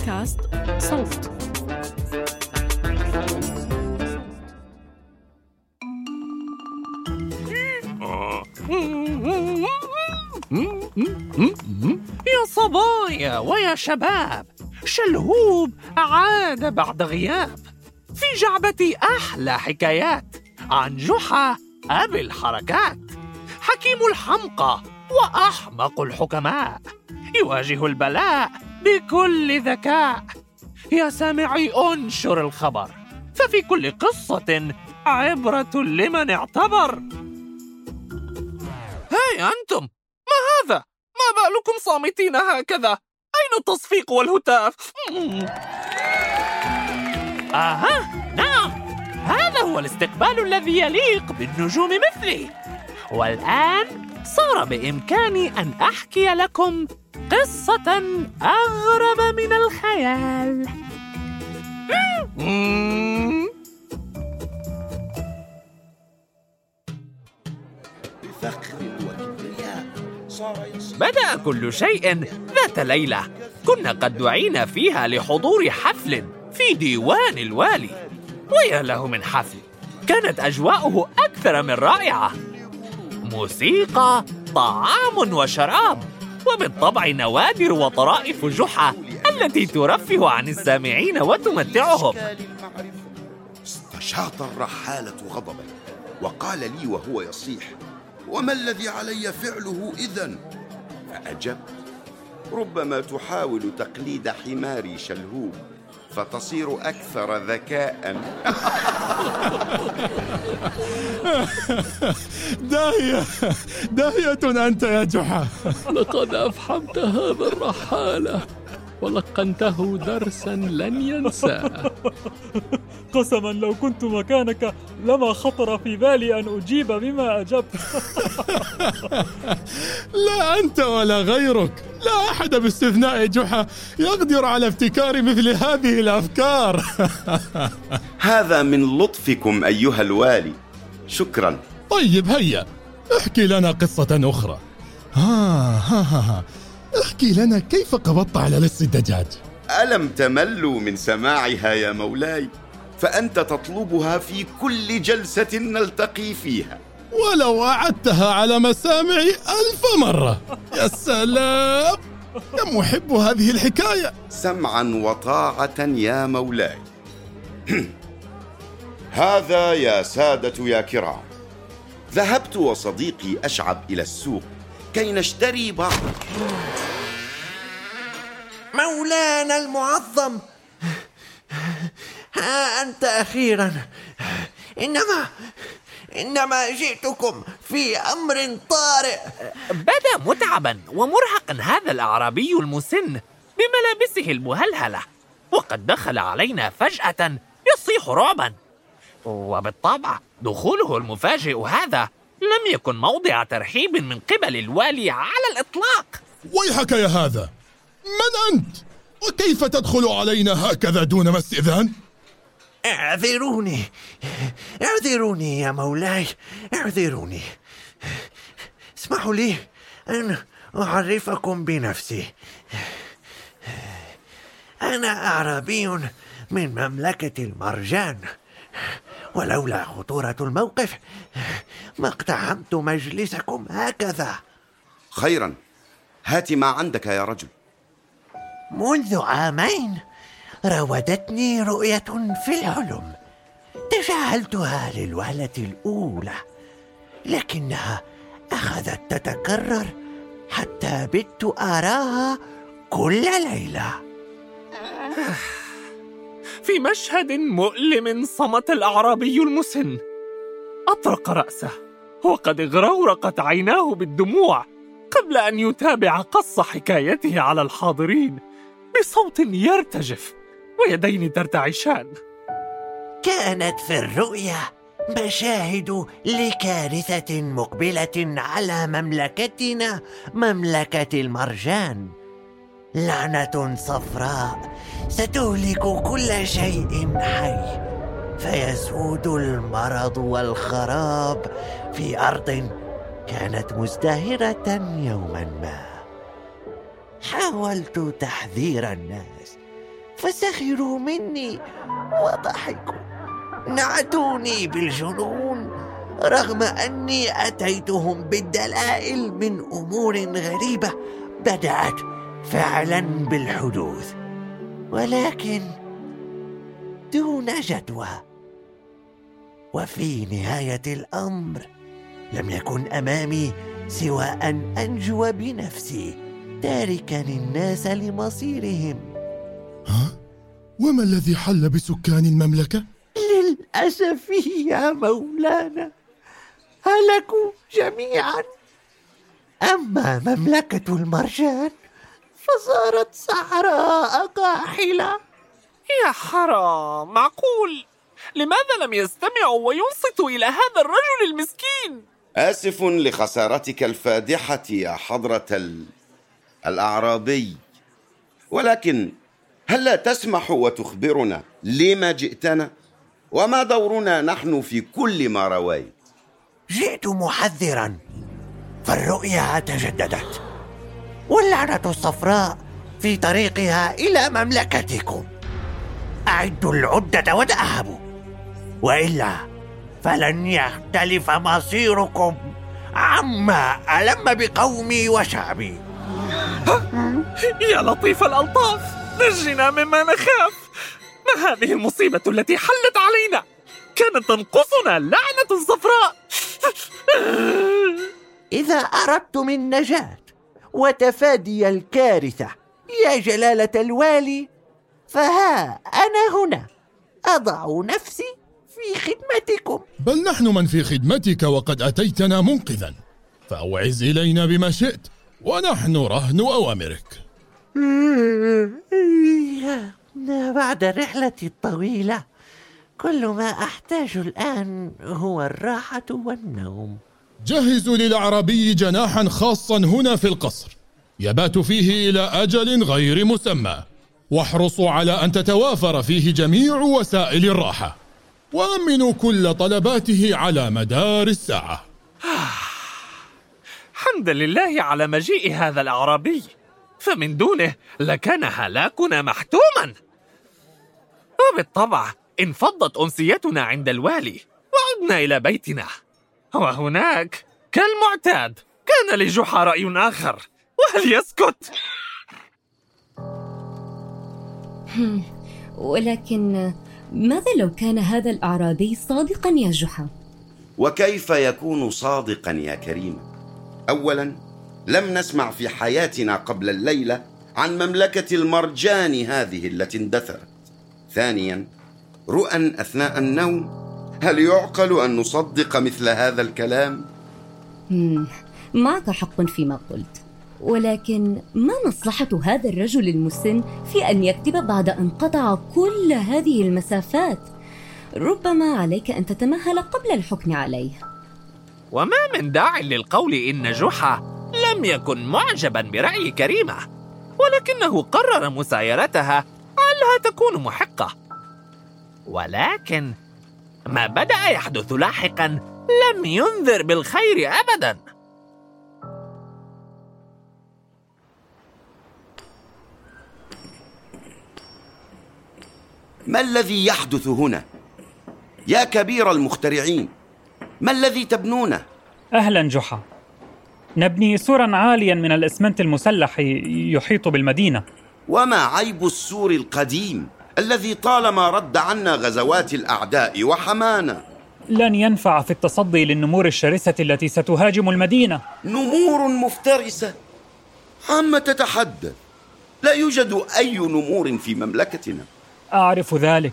بودكاست صوت. يا صبايا ويا شباب شلهوب عاد بعد غياب. في جعبتي أحلى حكايات عن جحا أبي الحركات. حكيم الحمقى وأحمق الحكماء. يواجه البلاء بكل ذكاء. يا سامعي انشر الخبر. ففي كل قصة عبرة لمن اعتبر. هاي أنتم! ما هذا؟ ما بالكم صامتين هكذا؟ أين التصفيق والهتاف؟ آها! نعم! هذا هو الاستقبال الذي يليق بالنجوم مثلي. والآن صار بإمكاني أن أحكي لكم قصة أغرب من الخيال. بدأ كل شيء ذات ليلة. كنا قد دعينا فيها لحضور حفل في ديوان الوالي. ويا له من حفل كانت أجواؤه أكثر من رائعة. موسيقى طعام وشراب. وبالطبع نوادر وطرائف جحا التي ترفه عن السامعين وتمتعهم. استشاط الرحالة غضبا وقال لي وهو يصيح وما الذي علي فعله إذا؟ فأجبت ربما تحاول تقليد حماري شلهوب. فتصير أكثر ذكاء. داهية. داهية أنت يا جحا. لقد أفحمت هذا الرحالة ولقنته درسا لن ينساه. قسما لو كنت مكانك لما خطر في بالي أن أجيب بما أجبت. لا أنت ولا غيرك. لا أحد باستثناء جحا يقدر على ابتكار مثل هذه الأفكار. هذا من لطفكم أيها الوالي. شكرا. طيب هيا. احكي لنا قصة أخرى. ها ها ها, ها. احكي لنا كيف قبضت على لص الدجاج. ألم تملوا من سماعها يا مولاي؟ فأنت تطلبها في كل جلسة نلتقي فيها. ولو أعدتها على مسامعي ألف مرة. يا سلام! كم أحب هذه الحكاية. سمعا وطاعة يا مولاي. هذا يا سادة يا كرام. ذهبت وصديقي أشعب إلى السوق كي نشتري بعض. مولانا المعظم. ها أنت أخيرا. إنما إنما جئتكم في أمر طارئ. بدا متعبا ومرهقا هذا الأعرابي المسن بملابسه المهلهلة وقد دخل علينا فجأة يصيح رعبا. وبالطبع دخوله المفاجئ هذا لم يكن موضع ترحيب من قبل الوالي على الإطلاق. ويحك يا هذا. من أنت؟ وكيف تدخل علينا هكذا دون ما استئذان؟ اعذروني. اعذروني يا مولاي. اعذروني. اسمحوا لي أن أعرفكم بنفسي. أنا أعرابي من مملكة المرجان. ولولا خطورة الموقف ما اقتحمت مجلسكم هكذا. خيرا. هات ما عندك يا رجل. منذ عامين راودتني رؤية في الحلم تجاهلتها للوهلة الأولى لكنها أخذت تتكرر حتى بت أراها كل ليلة. في مشهد مؤلم صمت الأعرابي المسن. أطرق رأسه وقد اغرورقت عيناه بالدموع قبل أن يتابع قص حكايته على الحاضرين. بصوت يرتجف ويدين ترتعشان. كانت في الرؤيا مشاهد لكارثة مقبلة على مملكتنا مملكة المرجان. لعنة صفراء ستهلك كل شيء حي فيسود المرض والخراب في أرض كانت مزدهرة يوما ما. حاولت تحذير الناس فسخروا مني وضحكوا. نعتوني بالجنون رغم أني أتيتهم بالدلائل من أمور غريبة بدأت فعلا بالحدوث. ولكن دون جدوى وفي نهاية الأمر لم يكن أمامي سوى أن أنجو بنفسي. تاركا الناس لمصيرهم ها؟ وما الذي حل بسكان المملكة؟ للأسف يا مولانا هلكوا جميعا أما مملكة المرجان فصارت صحراء قاحلة يا حرام معقول لماذا لم يستمعوا وينصتوا إلى هذا الرجل المسكين؟ آسف لخسارتك الفادحة يا حضرة ال... الأعرابي. ولكن هل لا تسمح وتخبرنا لما جئتنا؟ وما دورنا نحن في كل ما رويت؟ جئت محذرا فالرؤيا تجددت. واللعنة الصفراء في طريقها إلى مملكتكم. أعدوا العدة وتأهبوا وإلا فلن يختلف مصيركم عما ألم بقومي وشعبي. يا لطيف الألطاف نجنا مما نخاف. ما هذه المصيبة التي حلت علينا؟ كانت تنقصنا لعنة صفراء إذا أردتم النجاة وتفادي الكارثة يا جلالة الوالي فها أنا هنا. أضع نفسي في خدمتكم. بل نحن من في خدمتك وقد أتيتنا منقذا. فأوعز إلينا بما شئت ونحن رهن أوامرك. بعد الرحلة الطويلة كل ما أحتاج الآن هو الراحة والنوم. جهزوا للأعرابي جناحا خاصا هنا في القصر. يبات فيه إلى أجل غير مسمى. واحرصوا على أن تتوافر فيه جميع وسائل الراحة. وأمنوا كل طلباته على مدار الساعة. حمد لله على مجيء هذا الأعرابي فمن دونه لكان هلاكنا محتوما وبالطبع انفضت أنسيتنا عند الوالي وعدنا إلى بيتنا وهناك كالمعتاد كان لجحا رأي آخر وهل يسكت؟ ولكن ماذا لو كان هذا الأعرابي صادقا يا جحا؟ وكيف يكون صادقا يا كريم؟ أولا لم نسمع في حياتنا قبل الليلة عن مملكة المرجان هذه التي اندثرت ثانيا رؤى أثناء النوم هل يعقل أن نصدق مثل هذا الكلام؟ معك حق فيما قلت ولكن ما مصلحة هذا الرجل المسن في أن يكتب بعد أن قطع كل هذه المسافات؟ ربما عليك أن تتمهل قبل الحكم عليه وما من داع للقول إن جحا لم يكن معجبا برأي كريمة ولكنه قرر مسايرتها علها تكون محقة ولكن ما بدأ يحدث لاحقا لم ينذر بالخير أبدا ما الذي يحدث هنا؟ يا كبير المخترعين ما الذي تبنونه؟ أهلا جحا نبني سورا عاليا من الإسمنت المسلح يحيط بالمدينة. وما عيب السور القديم الذي طالما رد عنا غزوات الأعداء وحمانا؟ لن ينفع في التصدي للنمور الشرسة التي ستهاجم المدينة. نمور مفترسة؟ عما تتحدث لا يوجد أي نمور في مملكتنا. أعرف ذلك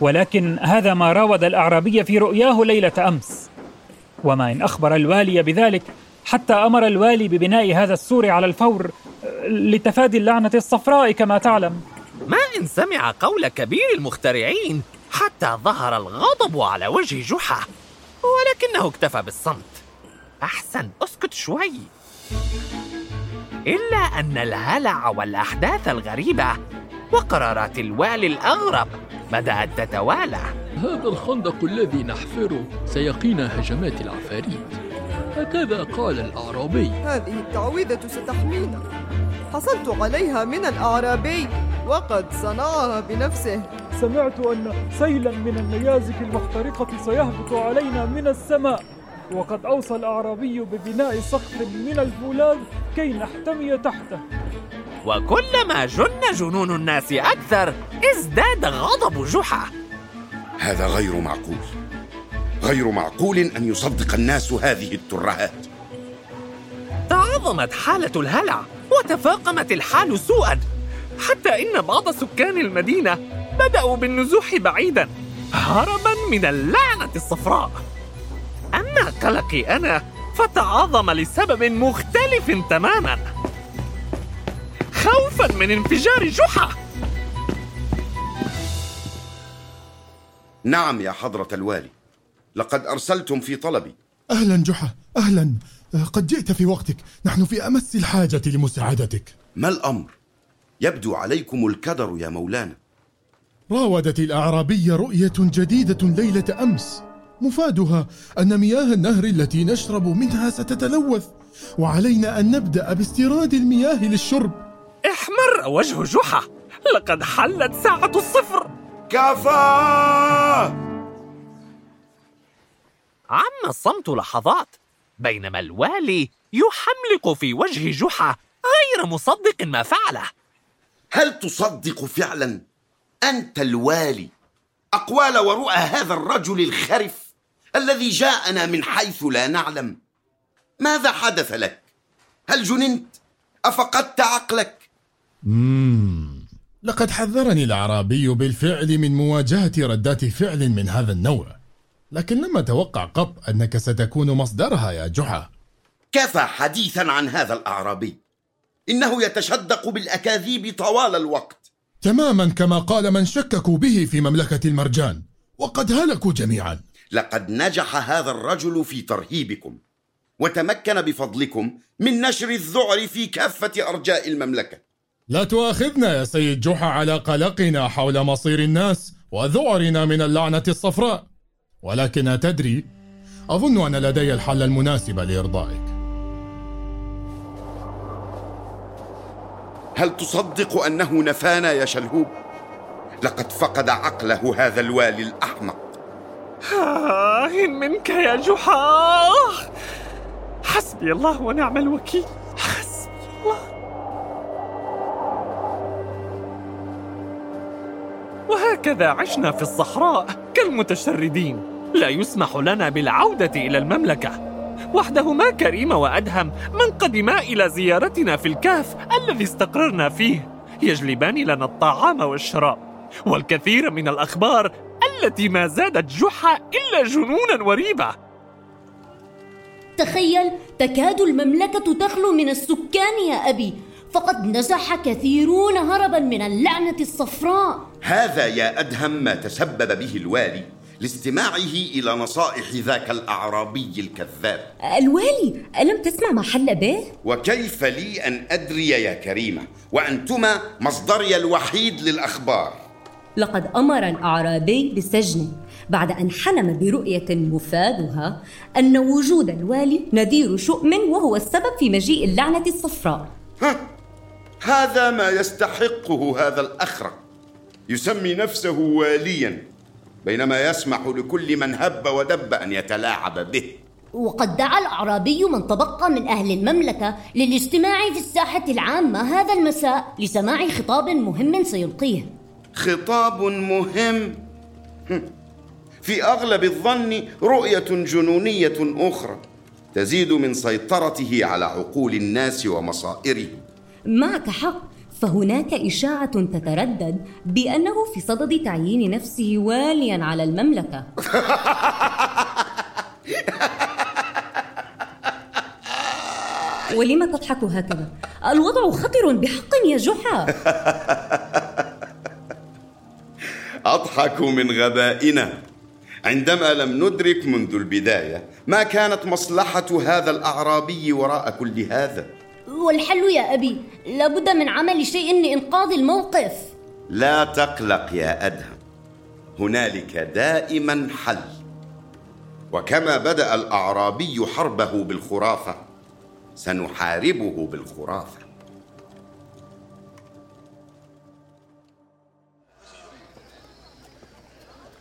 ولكن هذا ما راود الأعرابي في رؤياه ليلة أمس. وما إن أخبر الوالي بذلك حتى أمر الوالي ببناء هذا السور على الفور لتفادي اللعنة الصفراء كما تعلم. ما إن سمع قول كبير المخترعين حتى ظهر الغضب على وجه جحا ولكنه اكتفى بالصمت. أحسن أسكت شوي. إلا أن الهلع والأحداث الغريبة وقرارات الوالي الأغرب بدأت تتوالى. هذا الخندق الذي نحفره سيقينا هجمات العفاريت. هكذا قال الأعرابي. هذه التعويذة ستحمينا. حصلت عليها من الأعرابي وقد صنعها بنفسه. سمعت أن سيلا من النيازك المحترقة سيهبط علينا من السماء. وقد أوصى الأعرابي ببناء سقف من الفولاذ كي نحتمي تحته. وكلما جن جنون الناس أكثر ازداد غضب جحا. هذا غير معقول. غير معقول أن يصدق الناس هذه الترهات. تعاظمت حالة الهلع وتفاقمت الحال سوءا. حتى إن بعض سكان المدينة بدأوا بالنزوح بعيدا هربا من اللعنة الصفراء. أما قلقي أنا فتعاظم لسبب مختلف تماما. خوفا من انفجار جحا. نعم يا حضرة الوالي. لقد أرسلتم في طلبي. أهلا جحا أهلا. آه، قد جئت في وقتك. نحن في أمس الحاجة لمساعدتك. ما الأمر؟ يبدو عليكم الكدر يا مولانا. راودت الأعرابية رؤية جديدة ليلة أمس. مفادها أن مياه النهر التي نشرب منها ستتلوث. وعلينا أن نبدأ باستيراد المياه للشرب. احمر وجه جحا. لقد حلت ساعة الصفر. كفى! عم الصمت لحظات بينما الوالي يحملق في وجه جحا غير مصدق ما فعله هل تصدق فعلا أنت الوالي أقوال ورؤى هذا الرجل الخرف الذي جاءنا من حيث لا نعلم ماذا حدث لك؟ هل جننت؟ أفقدت عقلك؟ مم. لقد حذرني الأعرابي بالفعل من مواجهة ردات فعل من هذا النوع لكن لم أتوقع قط أنك ستكون مصدرها يا جحا. كفى حديثا عن هذا الأعرابي. إنه يتشدق بالأكاذيب طوال الوقت. تماما كما قال من شككوا به في مملكة المرجان وقد هلكوا جميعا. لقد نجح هذا الرجل في ترهيبكم وتمكن بفضلكم من نشر الذعر في كافة أرجاء المملكة. لا تؤاخذنا يا سيد جحا على قلقنا حول مصير الناس وذعرنا من اللعنة الصفراء. ولكن أتدري أظن أن لدي الحل المناسب لإرضائك. هل تصدق أنه نفانا يا شلهوب؟ لقد فقد عقله هذا الوالي الأحمق. آه منك يا جحا حسبي الله ونعم الوكيل. وهكذا عشنا في الصحراء كالمتشردين. لا يسمح لنا بالعودة إلى المملكة. وحدهما كريم وأدهم من قدما إلى زيارتنا في الكهف الذي استقررنا فيه. يجلبان لنا الطعام والشراب. والكثير من الأخبار التي ما زادت جحا إلا جنونا وريبة تخيل تكاد المملكة تخلو من السكان يا أبي. فقد نزح كثيرون هربا من اللعنة الصفراء. هذا يا أدهم ما تسبب به الوالي لاستماعه إلى نصائح ذاك الأعرابي الكذاب. الوالي ألم تسمع ما حل به؟ وكيف لي أن أدري يا كريمة وأنتما مصدري الوحيد للأخبار؟ لقد أمر الأعرابي بسجنه بعد أن حلم برؤية مفادها أن وجود الوالي نذير شؤم وهو السبب في مجيء اللعنة الصفراء. ها هذا ما يستحقه هذا الأخرق. يسمي نفسه واليا بينما يسمح لكل من هب ودب أن يتلاعب به. وقد دعا الأعرابي من تبقى من أهل المملكة للاجتماع في الساحة العامة هذا المساء لسماع خطاب مهم سيلقيه. خطاب مهم؟ في أغلب الظن رؤية جنونية أخرى تزيد من سيطرته على عقول الناس ومصائرهم معك حق فهناك إشاعة تتردد بأنه في صدد تعيين نفسه واليا على المملكة. ولم تضحك هكذا؟ الوضع خطر بحق يا جحا. أضحك من غبائنا. عندما لم ندرك منذ البداية ما كانت مصلحة هذا الأعرابي وراء كل هذا؟ والحل يا أبي لابد من عمل شيء لإنقاذ الموقف. لا تقلق يا أدهم هنالك دائما حل. وكما بدأ الأعرابي حربه بالخرافة سنحاربه بالخرافة.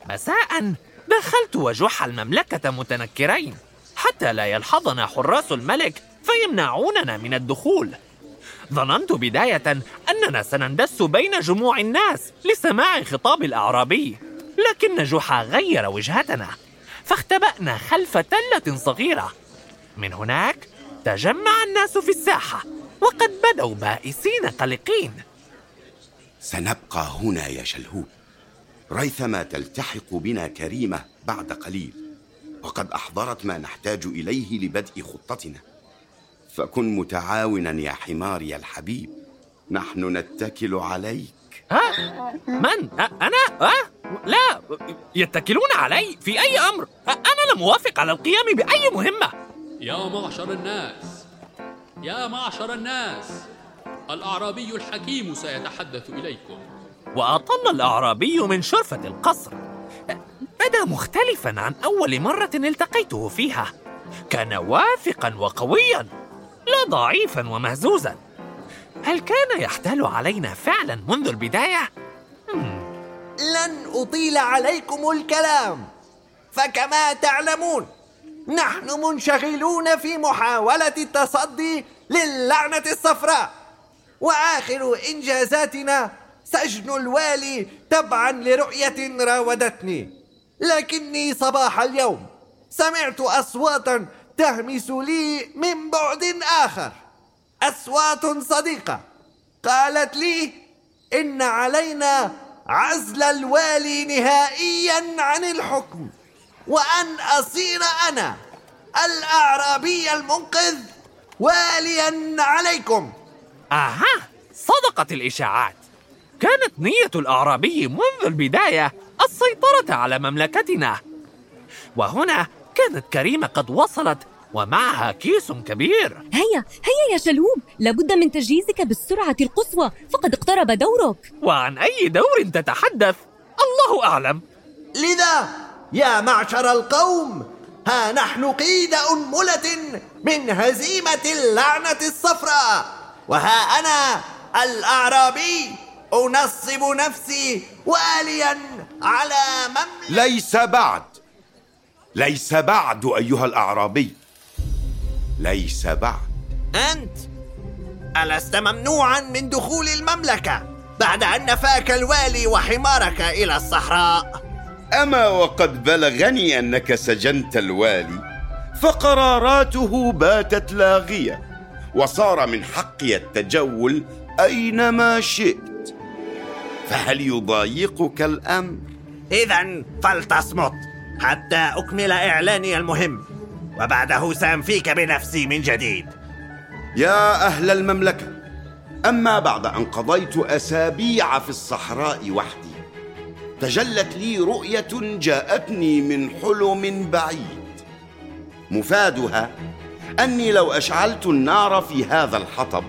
مساء. دخلت وجح المملكة متنكرين حتى لا يلحظنا حراس الملك. فيمنعوننا من الدخول. ظننت بداية أننا سنندس بين جموع الناس لسماع خطاب الأعرابي لكن جحا غير وجهتنا فاختبأنا خلف تلة صغيرة. من هناك تجمع الناس في الساحة وقد بدوا بائسين قلقين. سنبقى هنا يا شلهوب ريثما تلتحق بنا كريمة بعد قليل وقد أحضرت ما نحتاج إليه لبدء خطتنا. فكن متعاونا يا حماري الحبيب نحن نتكل عليك ها؟ من؟ أنا؟ ها؟ لا يتكلون علي في أي أمر أنا لم أوافق على القيام بأي مهمة يا معشر الناس يا معشر الناس الأعرابي الحكيم سيتحدث إليكم وأطل الأعرابي من شرفة القصر بدا مختلفا عن أول مرة التقيته فيها كان واثقا وقويا ضعيفا ومهزوزا. هل كان يحتال علينا فعلا منذ البداية؟ لن أطيل عليكم الكلام. فكما تعلمون نحن منشغلون في محاولة التصدي للعنة الصفراء. وآخر إنجازاتنا سجن الوالي تبعا لرؤية راودتني. لكني صباح اليوم سمعت أصواتا تهمس لي من بعد آخر. أصوات صديقة. قالت لي إن علينا عزل الوالي نهائيا عن الحكم وأن أصير أنا الأعرابي المنقذ واليا عليكم. آها صدقت الإشاعات. كانت نية الأعرابي منذ البداية السيطرة على مملكتنا. وهنا كانت كريمة قد وصلت ومعها كيس كبير. هيا هيا يا شلهوب لابد من تجهيزك بالسرعة القصوى فقد اقترب دورك. وعن أي دور تتحدث؟ الله أعلم. لذا يا معشر القوم ها نحن قيد أنملة من هزيمة اللعنة الصفراء وها أنا الأعرابي أنصب نفسي واليا على مملكة ليس بعد. ليس بعد أيها الأعرابي. ليس بعد. أنت ألست ممنوعا من دخول المملكة بعد أن نفاك الوالي وحمارك إلى الصحراء. أما وقد بلغني أنك سجنت الوالي فقراراته باتت لاغية وصار من حقي التجول أينما شئت. فهل يضايقك الأمر؟ إذا فلتصمت. حتى أكمل إعلاني المهم. وبعده سأنفيك بنفسي من جديد. يا أهل المملكة أما بعد أن قضيت أسابيع في الصحراء وحدي تجلت لي رؤية جاءتني من حلم بعيد. مفادها أني لو أشعلت النار في هذا الحطب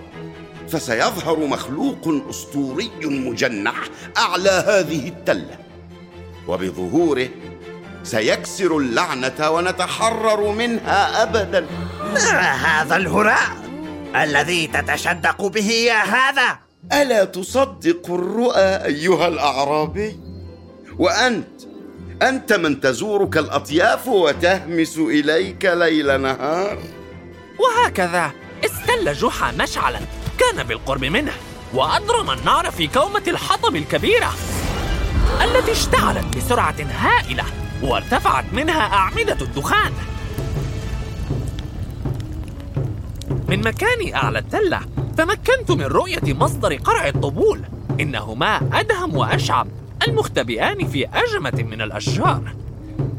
فسيظهر مخلوق أسطوري مجنح أعلى هذه التلة. وبظهوره سيكسر اللعنة ونتحرر منها أبداً. ما هذا الهراء الذي تتشدق به يا هذا؟ ألا تصدق الرؤى أيها الأعرابي؟ وأنت أنت من تزورك الأطياف وتهمس إليك ليل نهار. وهكذا استل جحا مشعلا كان بالقرب منه وأضرم النار في كومة الحطب الكبيرة التي اشتعلت بسرعة هائلة. وارتفعت منها أعمدة الدخان. من مكاني أعلى التلة تمكنت من رؤية مصدر قرع الطبول. إنهما أدهم وأشعب المختبئان في أجمة من الأشجار.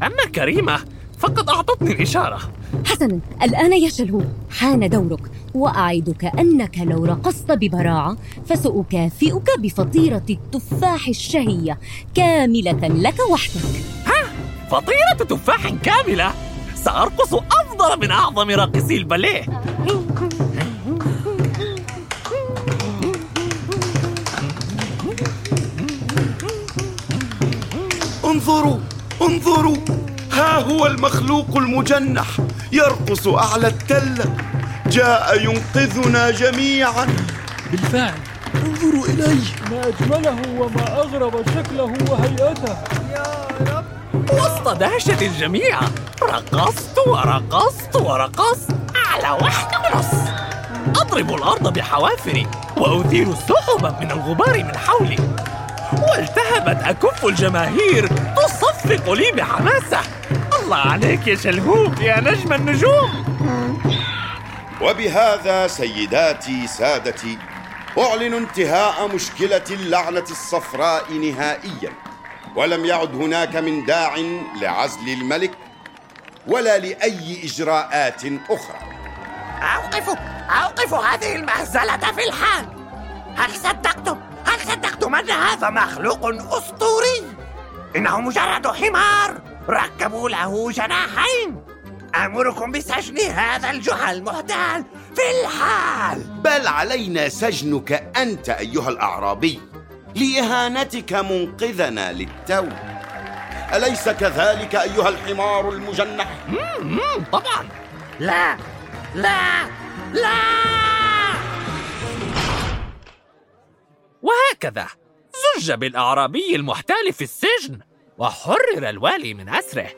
أما كريمة فقد أعطتني الإشارة. حسنا الآن يا شلهوب حان دورك وأعدك أنك لو رقصت ببراعة فسأكافئك بفطيرة التفاح الشهية. كاملة لك وحدك. فطيرة تفاح كاملة. سأرقص أفضل من أعظم راقصي الباليه. انظروا انظروا. ها هو المخلوق المجنح يرقص أعلى التلة جاء ينقذنا جميعا. بالفعل. انظروا إليه. ما أجمله وما أغرب شكله وهيئته. يا رب. وسط دهشة الجميع. رقصت ورقصت ورقصت على واحدة ونص. أضرب الأرض بحوافري وأثير سحبا من الغبار من حولي. والتهبت أكف الجماهير تصفق لي بحماسة. الله عليك يا شلهوب يا نجم النجوم. وبهذا سيداتي سادتي أعلن انتهاء مشكلة اللعنة الصفراء نهائيا. ولم يعد هناك من داع لعزل الملك ولا لأي إجراءات أخرى. أوقفوا أوقفوا هذه المهزلة في الحال. هل صدقتم هل صدقتم أن هذا مخلوق أسطوري؟ إنه مجرد حمار. ركبوا له جناحين. آمركم بسجن هذا الجحا المهتال في الحال. بل علينا سجنك أنت أيها الأعرابي. لإهانتك منقذنا للتو. أليس كذلك أيها الحمار المجنح؟ طبعا. لا لا لا. وهكذا. زج بالأعرابي المحتال في السجن وحرر الوالي من أسره.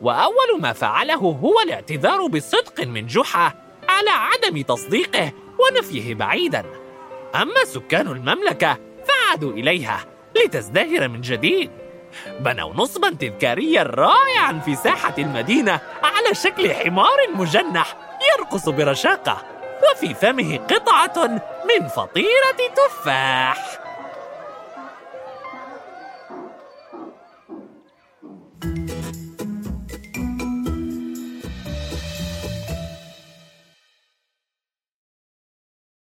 وأول ما فعله هو الاعتذار بصدق من جحا على عدم تصديقه ونفيه بعيدا. أما سكان المملكة فعادوا إليها لتزدهر من جديد. بنوا نصبا تذكاريا رائعا في ساحة المدينة على شكل حمار مجنح يرقص برشاقة وفي فمه قطعة من فطيرة تفاح.